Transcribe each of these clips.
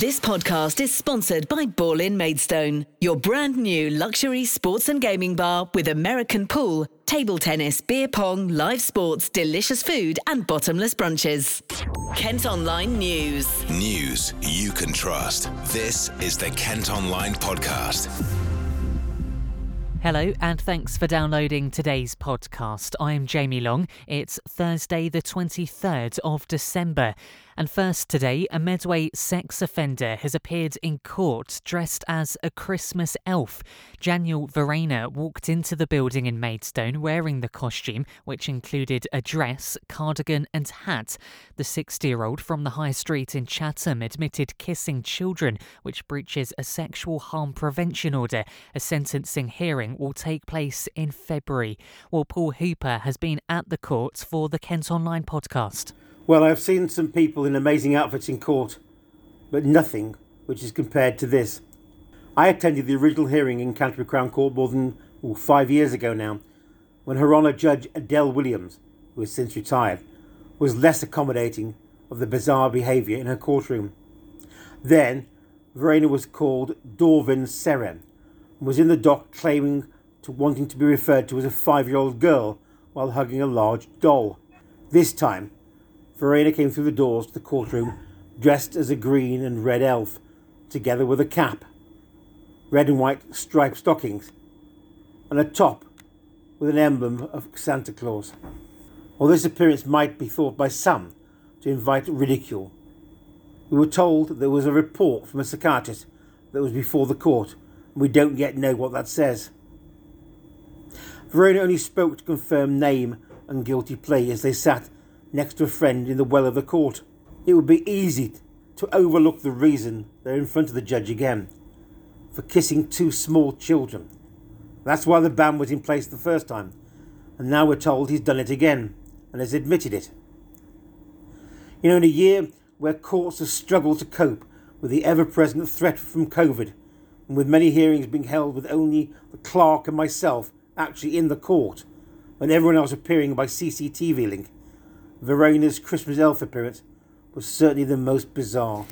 This podcast is sponsored by Ball in Maidstone, your brand new luxury sports and gaming bar with American pool, table tennis, beer pong, live sports, delicious food, and bottomless brunches. Kent Online News. News you can trust. This is the Kent Online Podcast. Hello, and thanks for downloading today's podcast. I'm Jamie Long. It's Thursday, the 23rd of December. And first today, a Medway sex offender has appeared in court dressed as a Christmas elf. Daniel Verena walked into the building in Maidstone wearing the costume, which included a dress, cardigan, and hat. The 60 year old from the High Street in Chatham admitted kissing children, which breaches a sexual harm prevention order. A sentencing hearing will take place in February. Well, Paul Hooper has been at the court for the Kent Online podcast. Well, I've seen some people in amazing outfits in court, but nothing which is compared to this. I attended the original hearing in Canterbury Crown Court more than five years ago now, when Her Honour Judge Adele Williams, who has since retired, was less accommodating of the bizarre behaviour in her courtroom. Then, Verena was called Dorvin Seren was in the dock claiming to wanting to be referred to as a five year old girl while hugging a large doll. This time, Verena came through the doors to the courtroom dressed as a green and red elf, together with a cap, red and white striped stockings, and a top with an emblem of Santa Claus. While this appearance might be thought by some to invite ridicule, we were told that there was a report from a psychiatrist that was before the court, we don't yet know what that says. Verena only spoke to confirm name and guilty plea as they sat next to a friend in the well of the court. It would be easy to overlook the reason they're in front of the judge again for kissing two small children. That's why the ban was in place the first time, and now we're told he's done it again and has admitted it. You know, in a year where courts have struggled to cope with the ever present threat from COVID, and with many hearings being held with only the clerk and myself actually in the court, and everyone else appearing by CCTV link, Verena's Christmas elf appearance was certainly the most bizarre.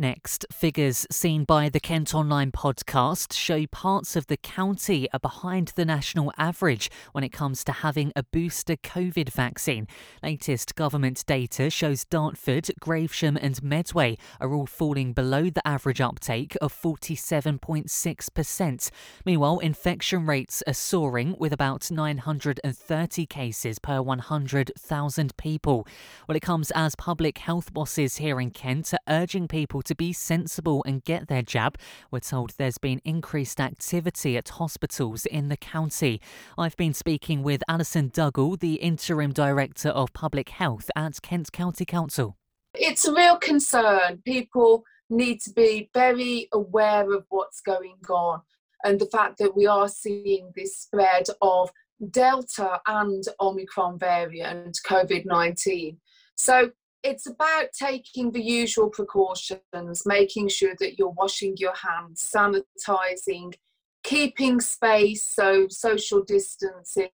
Next, figures seen by the Kent Online podcast show parts of the county are behind the national average when it comes to having a booster COVID vaccine. Latest government data shows Dartford, Gravesham, and Medway are all falling below the average uptake of 47.6%. Meanwhile, infection rates are soaring with about 930 cases per 100,000 people. Well, it comes as public health bosses here in Kent are urging people to be sensible and get their jab. We're told there's been increased activity at hospitals in the county. I've been speaking with Allison Duggal, the Interim Director of Public Health at Kent County Council. It's a real concern. People need to be very aware of what's going on and the fact that we are seeing this spread of Delta and Omicron variant COVID 19. So it's about taking the usual precautions, making sure that you're washing your hands, sanitizing, keeping space, so social distancing,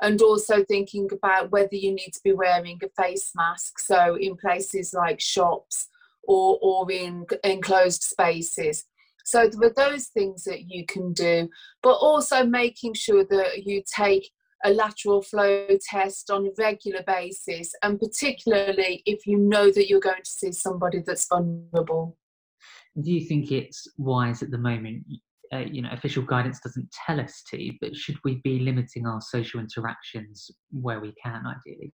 and also thinking about whether you need to be wearing a face mask. So, in places like shops or, or in enclosed spaces. So, there are those things that you can do, but also making sure that you take a lateral flow test on a regular basis, and particularly if you know that you're going to see somebody that's vulnerable. Do you think it's wise at the moment? Uh, you know, official guidance doesn't tell us to, but should we be limiting our social interactions where we can, ideally?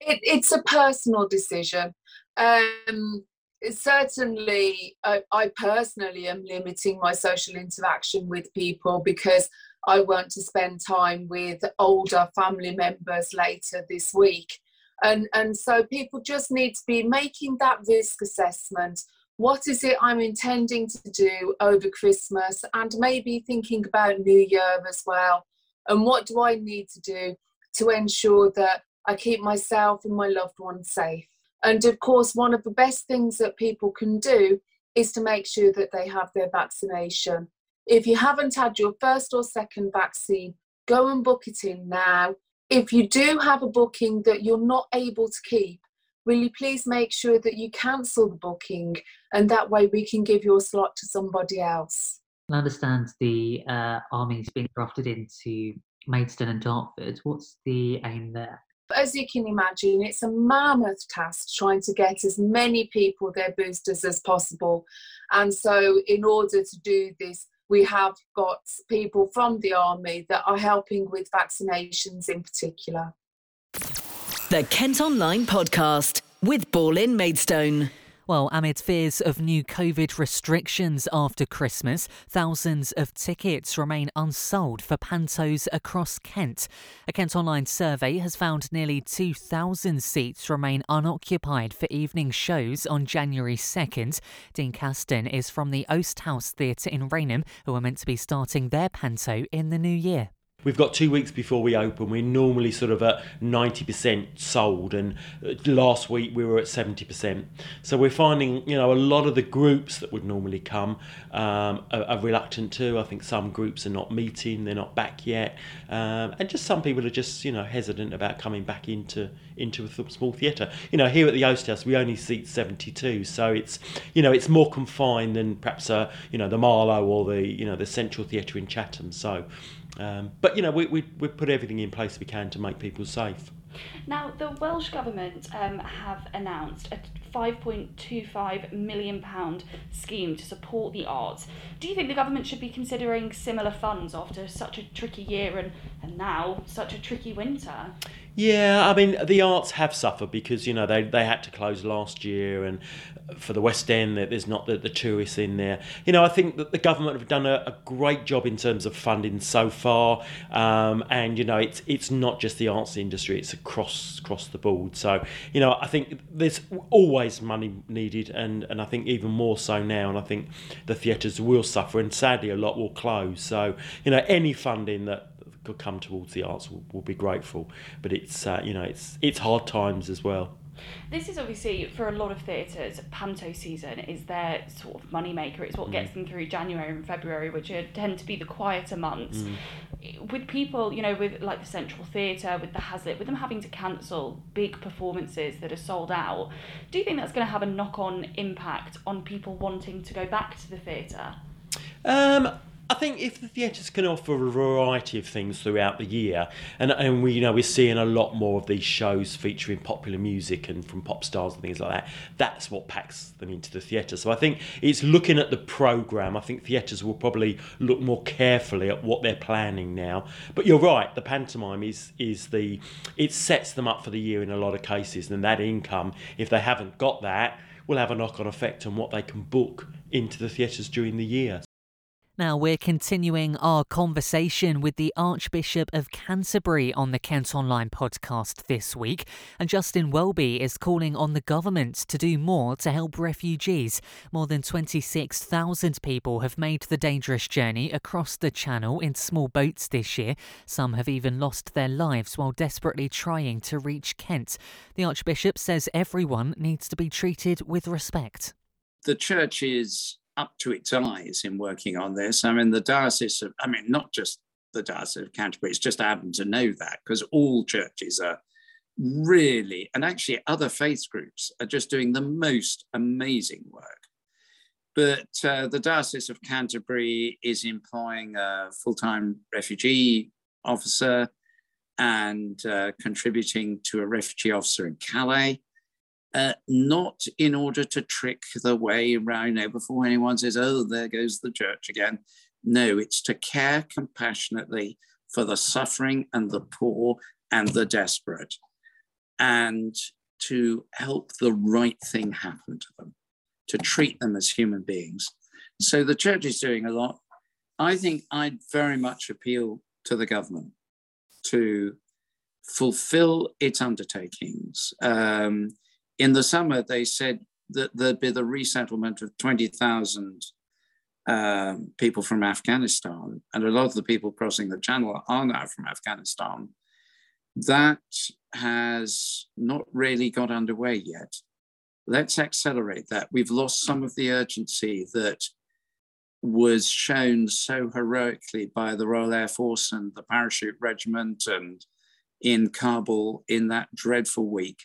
It, it's a personal decision. Um, certainly, I, I personally am limiting my social interaction with people because I want to spend time with older family members later this week. And, and so people just need to be making that risk assessment. What is it I'm intending to do over Christmas and maybe thinking about New Year as well? And what do I need to do to ensure that I keep myself and my loved ones safe? And of course, one of the best things that people can do is to make sure that they have their vaccination. If you haven't had your first or second vaccine, go and book it in now. If you do have a booking that you're not able to keep, will you please make sure that you cancel the booking and that way we can give your slot to somebody else I understand the uh, army is being drafted into Maidstone and Dartford. What's the aim there? As you can imagine, it's a mammoth task trying to get as many people their boosters as possible. And so, in order to do this, we have got people from the army that are helping with vaccinations in particular. The Kent Online Podcast with Ball in Maidstone. Well, amid fears of new COVID restrictions after Christmas, thousands of tickets remain unsold for pantos across Kent. A Kent Online survey has found nearly 2,000 seats remain unoccupied for evening shows on January 2nd. Dean Caston is from the Oast House Theatre in Rainham, who are meant to be starting their panto in the new year. We've got two weeks before we open. We're normally sort of at 90% sold, and uh, last week we were at 70%. So we're finding, you know, a lot of the groups that would normally come um, are, are, reluctant to. I think some groups are not meeting, they're not back yet, um, and just some people are just, you know, hesitant about coming back into into a small theatre. You know, here at the Oast House we only seat 72, so it's, you know, it's more confined than perhaps, uh, you know, the Marlowe or the, you know, the Central Theatre in Chatham. So. Um, but you know, we, we we put everything in place we can to make people safe. Now, the Welsh Government um, have announced a £5.25 million scheme to support the arts. Do you think the government should be considering similar funds after such a tricky year and, and now such a tricky winter? Yeah, I mean the arts have suffered because you know they, they had to close last year, and for the West End there's not the, the tourists in there. You know I think that the government have done a, a great job in terms of funding so far, um, and you know it's it's not just the arts industry; it's across across the board. So you know I think there's always money needed, and and I think even more so now. And I think the theatres will suffer, and sadly a lot will close. So you know any funding that come towards the arts will, will be grateful. But it's uh, you know it's it's hard times as well. This is obviously for a lot of theatres, panto season is their sort of money maker. It's what mm. gets them through January and February, which are, tend to be the quieter months. Mm. With people, you know, with like the Central Theatre, with the Hazlitt, with them having to cancel big performances that are sold out, do you think that's going to have a knock on impact on people wanting to go back to the theatre? Um, I think if the theatres can offer a variety of things throughout the year, and and we you know we're seeing a lot more of these shows featuring popular music and from pop stars and things like that. That's what packs them into the theatre. So I think it's looking at the programme. I think theatres will probably look more carefully at what they're planning now. But you're right, the pantomime is is the it sets them up for the year in a lot of cases, and that income, if they haven't got that, will have a knock on effect on what they can book into the theatres during the year. Now, we're continuing our conversation with the Archbishop of Canterbury on the Kent Online podcast this week. And Justin Welby is calling on the government to do more to help refugees. More than 26,000 people have made the dangerous journey across the channel in small boats this year. Some have even lost their lives while desperately trying to reach Kent. The Archbishop says everyone needs to be treated with respect. The church is up to its eyes in working on this. I mean, the Diocese of, I mean, not just the Diocese of Canterbury, it's just happened to know that because all churches are really, and actually other faith groups are just doing the most amazing work. But uh, the Diocese of Canterbury is employing a full time refugee officer and uh, contributing to a refugee officer in Calais uh, not in order to trick the way around, you know, before anyone says, oh, there goes the church again. No, it's to care compassionately for the suffering and the poor and the desperate and to help the right thing happen to them, to treat them as human beings. So the church is doing a lot. I think I'd very much appeal to the government to fulfill its undertakings. Um, in the summer, they said that there'd be the resettlement of 20,000 um, people from Afghanistan, and a lot of the people crossing the channel are now from Afghanistan. That has not really got underway yet. Let's accelerate that. We've lost some of the urgency that was shown so heroically by the Royal Air Force and the Parachute Regiment and in Kabul in that dreadful week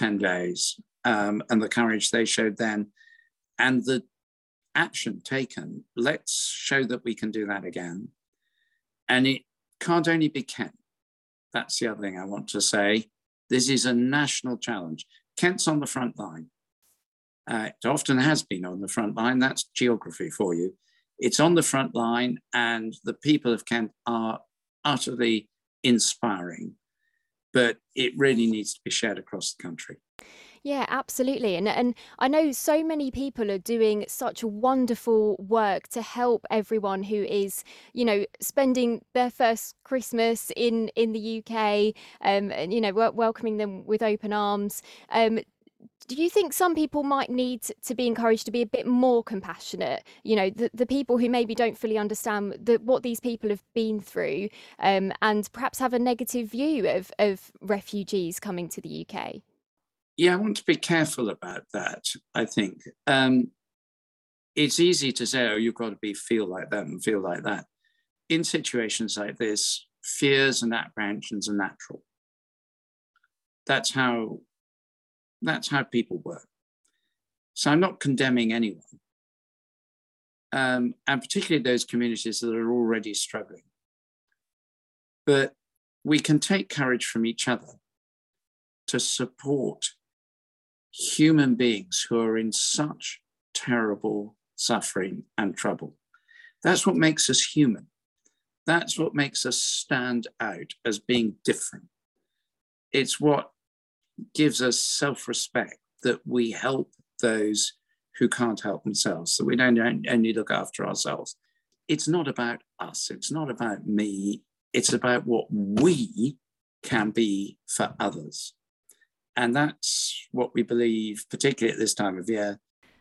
10 days um, and the courage they showed then and the action taken. Let's show that we can do that again. And it can't only be Kent. That's the other thing I want to say. This is a national challenge. Kent's on the front line. Uh, it often has been on the front line. That's geography for you. It's on the front line, and the people of Kent are utterly inspiring. But it really needs to be shared across the country. Yeah, absolutely. And and I know so many people are doing such wonderful work to help everyone who is, you know, spending their first Christmas in in the UK, um, and you know, welcoming them with open arms. Um, do you think some people might need to be encouraged to be a bit more compassionate? You know, the, the people who maybe don't fully understand the, what these people have been through um, and perhaps have a negative view of, of refugees coming to the UK? Yeah, I want to be careful about that, I think. Um, it's easy to say, oh, you've got to be feel like that and feel like that. In situations like this, fears and apprehensions are natural. That's how that's how people work. So I'm not condemning anyone, um, and particularly those communities that are already struggling. But we can take courage from each other to support human beings who are in such terrible suffering and trouble. That's what makes us human. That's what makes us stand out as being different. It's what gives us self respect that we help those who can't help themselves, that we don't only look after ourselves. It's not about us, it's not about me, it's about what we can be for others. And that's what we believe, particularly at this time of year,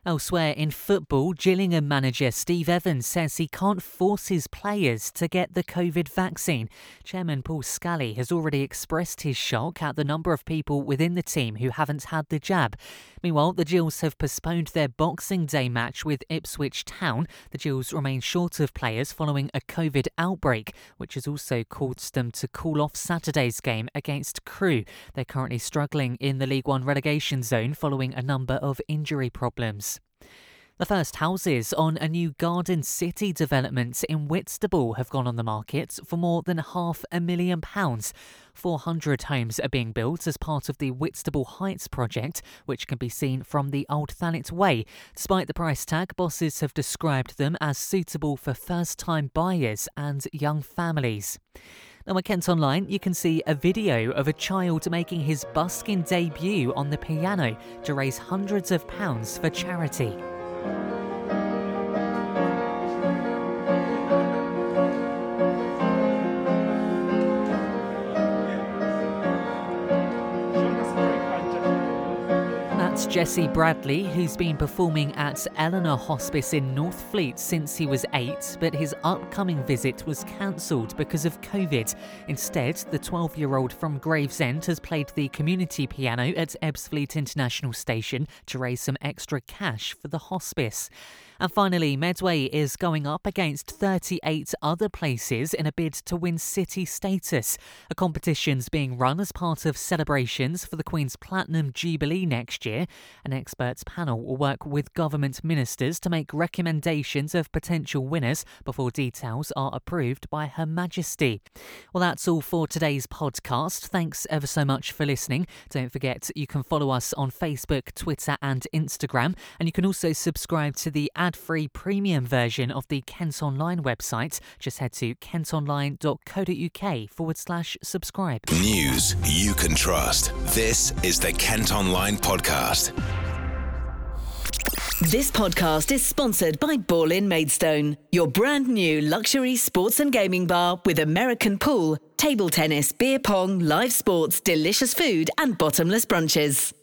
Elsewhere in football, Gillingham manager Steve Evans says he can't force his players to get the COVID vaccine. Chairman Paul Scally has already expressed his shock at the number of people within the team who haven't had the jab. Meanwhile, the Gills have postponed their Boxing Day match with Ipswich Town. The Gills remain short of players following a COVID outbreak, which has also caused them to call off Saturday's game against Crewe. They're currently struggling in the League One relegation zone following a number of injury problems. The first houses on a new Garden City development in Whitstable have gone on the market for more than half a million pounds. 400 homes are being built as part of the Whitstable Heights project, which can be seen from the Old Thanet Way. Despite the price tag, bosses have described them as suitable for first time buyers and young families. Now at Kent Online, you can see a video of a child making his busking debut on the piano to raise hundreds of pounds for charity. That's Jesse Bradley, who's been performing at Ellenor Hospice in Northfleet since he was eight, but his upcoming visit was cancelled because of COVID. Instead, the 12 year old from Gravesend has played the community piano at Ebbsfleet International Station to raise some extra cash for the hospice. And finally, Medway is going up against 38 other places in a bid to win city status. A competition's being run as part of celebrations for the Queen's Platinum Jubilee next year. An experts panel will work with government ministers to make recommendations of potential winners before details are approved by Her Majesty. Well, that's all for today's podcast. Thanks ever so much for listening. Don't forget you can follow us on Facebook, Twitter, and Instagram, and you can also subscribe to the ad free premium version of the Kent Online website. Just head to kentonline.co.uk forward slash subscribe. News you can trust. This is the Kent Online Podcast. This podcast is sponsored by Ball in Maidstone, your brand new luxury sports and gaming bar with American pool, table tennis, beer pong, live sports, delicious food, and bottomless brunches.